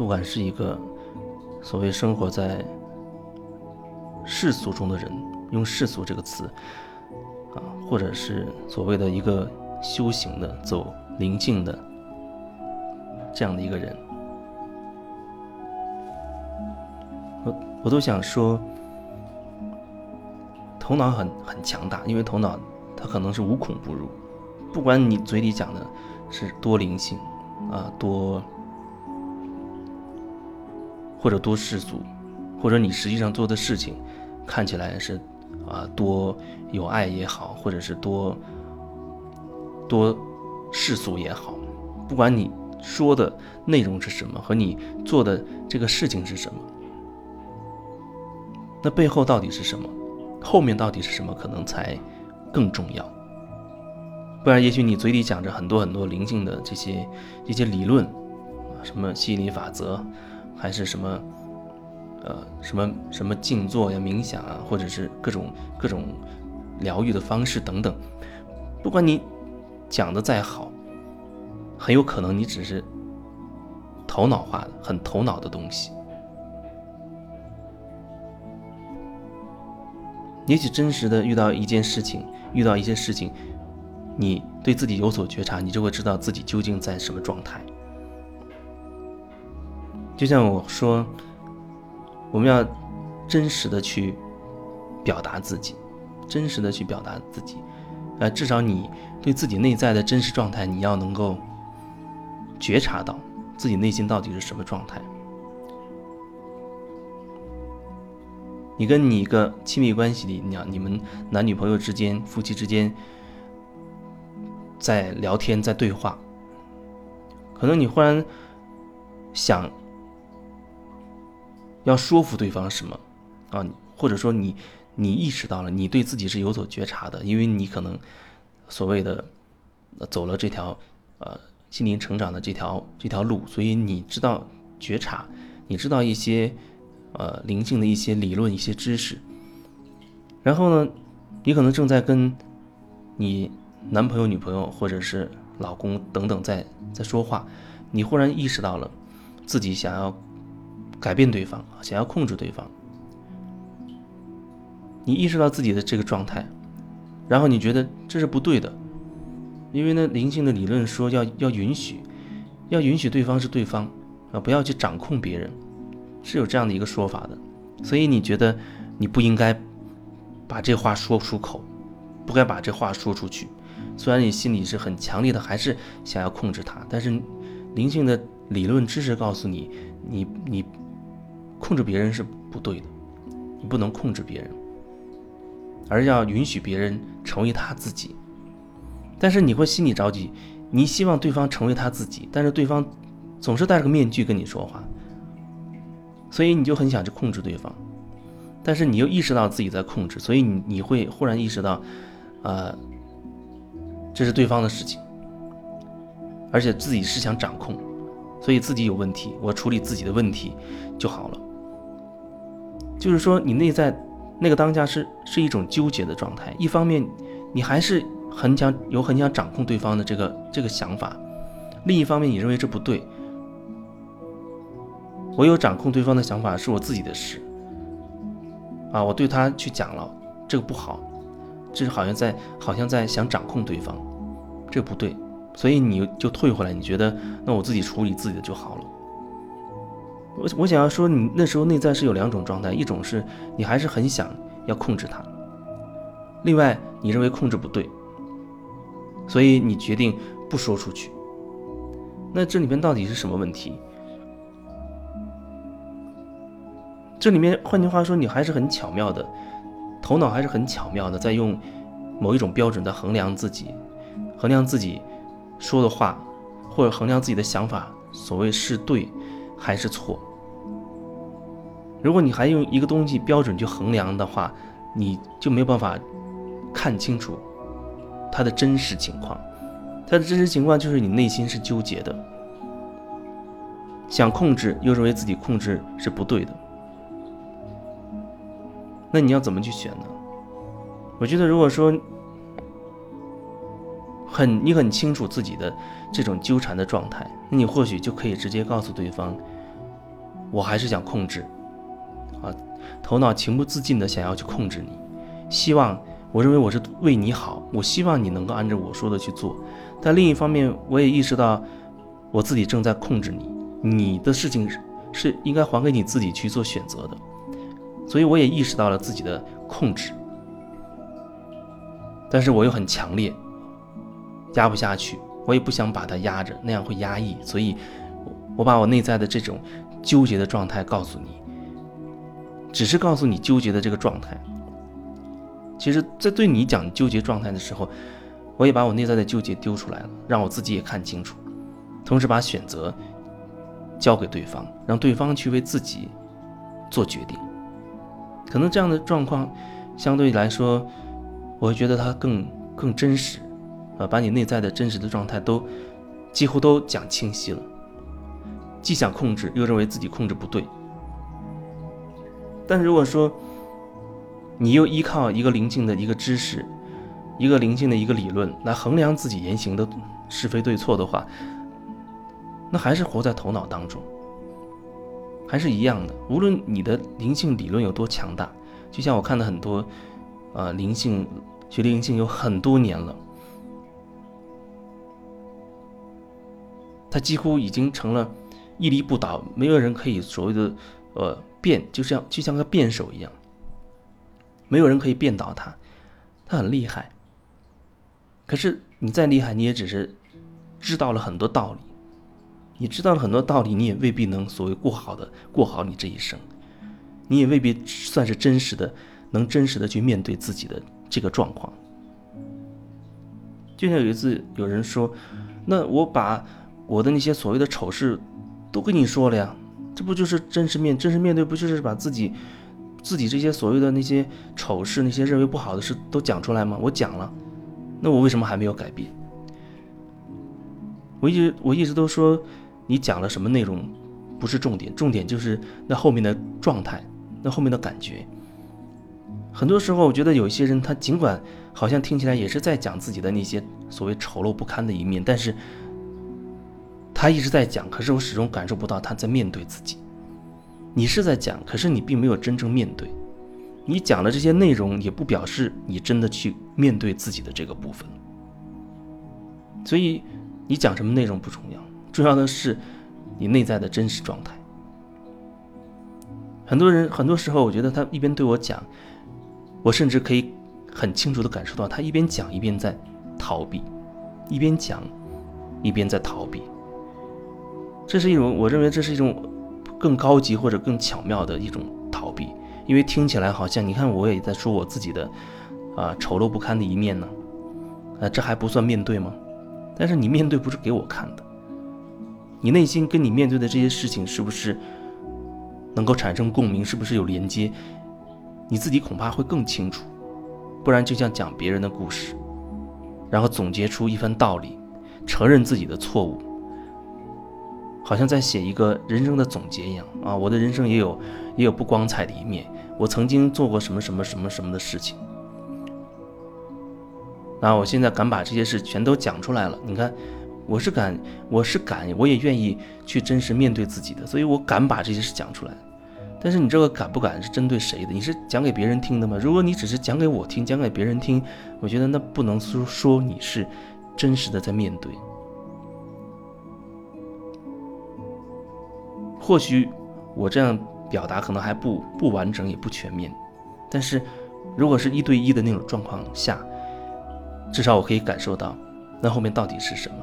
不管是一个所谓生活在世俗中的人，用世俗这个词啊，或者是所谓的一个修行的、走灵境的这样的一个人，我我都想说，头脑很很强大，因为头脑它可能是无孔不入，不管你嘴里讲的是多灵性啊，多。或者多世俗，或者你实际上做的事情看起来是啊多有爱也好，或者是多多世俗也好，不管你说的内容是什么和你做的这个事情是什么，那背后到底是什么，后面到底是什么，可能才更重要。不然，也许你嘴里讲着很多很多灵性的这些一些理论，什么吸引力法则。还是什么，呃，什么什么静坐呀、冥想啊，或者是各种各种疗愈的方式等等。不管你讲的再好，很有可能你只是头脑化的、很头脑的东西。也许真实的遇到一件事情，遇到一些事情，你对自己有所觉察，你就会知道自己究竟在什么状态。就像我说，我们要真实的去表达自己，真实的去表达自己，呃，至少你对自己内在的真实状态，你要能够觉察到自己内心到底是什么状态。你跟你一个亲密关系里，你你们男女朋友之间、夫妻之间在聊天、在对话，可能你忽然想。要说服对方什么，啊，或者说你你意识到了你对自己是有所觉察的，因为你可能所谓的走了这条呃心灵成长的这条这条路，所以你知道觉察，你知道一些呃灵性的一些理论、一些知识。然后呢，你可能正在跟你男朋友、女朋友或者是老公等等在在说话，你忽然意识到了自己想要。改变对方，想要控制对方。你意识到自己的这个状态，然后你觉得这是不对的，因为呢，灵性的理论说要要允许，要允许对方是对方啊，不要去掌控别人，是有这样的一个说法的。所以你觉得你不应该把这话说出口，不该把这话说出去。虽然你心里是很强烈的，还是想要控制他，但是灵性的理论知识告诉你，你你。控制别人是不对的，你不能控制别人，而要允许别人成为他自己。但是你会心里着急，你希望对方成为他自己，但是对方总是戴着个面具跟你说话，所以你就很想去控制对方。但是你又意识到自己在控制，所以你你会忽然意识到，呃，这是对方的事情，而且自己是想掌控，所以自己有问题，我处理自己的问题就好了。就是说，你内在那个当下是是一种纠结的状态。一方面，你还是很想有很想掌控对方的这个这个想法；另一方面，你认为这不对。我有掌控对方的想法是我自己的事啊，我对他去讲了这个不好，这是好像在好像在想掌控对方，这不对，所以你就退回来，你觉得那我自己处理自己的就好了。我我想要说，你那时候内在是有两种状态，一种是你还是很想要控制它，另外你认为控制不对，所以你决定不说出去。那这里面到底是什么问题？这里面换句话说，你还是很巧妙的，头脑还是很巧妙的，在用某一种标准在衡量自己，衡量自己说的话，或者衡量自己的想法，所谓是对还是错。如果你还用一个东西标准去衡量的话，你就没有办法看清楚它的真实情况。它的真实情况就是你内心是纠结的，想控制又认为自己控制是不对的。那你要怎么去选呢？我觉得，如果说很你很清楚自己的这种纠缠的状态，那你或许就可以直接告诉对方，我还是想控制，啊，头脑情不自禁的想要去控制你，希望我认为我是为你好，我希望你能够按照我说的去做。但另一方面，我也意识到我自己正在控制你，你的事情是应该还给你自己去做选择的，所以我也意识到了自己的控制，但是我又很强烈，压不下去，我也不想把它压着，那样会压抑，所以，我把我内在的这种纠结的状态告诉你，只是告诉你纠结的这个状态。其实，在对你讲纠结状态的时候。我也把我内在的纠结丢出来了，让我自己也看清楚，同时把选择交给对方，让对方去为自己做决定。可能这样的状况相对来说，我会觉得它更更真实，啊，把你内在的真实的状态都几乎都讲清晰了。既想控制，又认为自己控制不对。但如果说你又依靠一个灵性的一个知识，一个灵性的一个理论来衡量自己言行的是非对错的话，那还是活在头脑当中，还是一样的。无论你的灵性理论有多强大，就像我看的很多，呃，灵性学灵性有很多年了，他几乎已经成了屹立不倒，没有人可以所谓的呃变，就像就像个辩手一样，没有人可以辩倒他，他很厉害。可是你再厉害，你也只是知道了很多道理。你知道了很多道理，你也未必能所谓过好的过好你这一生。你也未必算是真实的，能真实的去面对自己的这个状况。就像有一次有人说：“那我把我的那些所谓的丑事都跟你说了呀，这不就是真实面真实面对？不就是把自己自己这些所谓的那些丑事、那些认为不好的事都讲出来吗？我讲了。”那我为什么还没有改变？我一直我一直都说，你讲了什么内容不是重点，重点就是那后面的状态，那后面的感觉。很多时候，我觉得有一些人，他尽管好像听起来也是在讲自己的那些所谓丑陋不堪的一面，但是他一直在讲，可是我始终感受不到他在面对自己。你是在讲，可是你并没有真正面对。你讲的这些内容也不表示你真的去面对自己的这个部分，所以你讲什么内容不重要，重要的是你内在的真实状态。很多人很多时候，我觉得他一边对我讲，我甚至可以很清楚的感受到他一边讲一边在逃避，一边讲一边在逃避。这是一种我认为这是一种更高级或者更巧妙的一种逃避。因为听起来好像，你看我也在说我自己的，啊丑陋不堪的一面呢，啊这还不算面对吗？但是你面对不是给我看的，你内心跟你面对的这些事情是不是能够产生共鸣？是不是有连接？你自己恐怕会更清楚，不然就像讲别人的故事，然后总结出一番道理，承认自己的错误。好像在写一个人生的总结一样啊！我的人生也有也有不光彩的一面，我曾经做过什么什么什么什么的事情。那我现在敢把这些事全都讲出来了。你看，我是敢，我是敢，我也愿意去真实面对自己的，所以我敢把这些事讲出来。但是你这个敢不敢是针对谁的？你是讲给别人听的吗？如果你只是讲给我听，讲给别人听，我觉得那不能说说你是真实的在面对。或许我这样表达可能还不不完整，也不全面，但是如果是一对一的那种状况下，至少我可以感受到那后面到底是什么。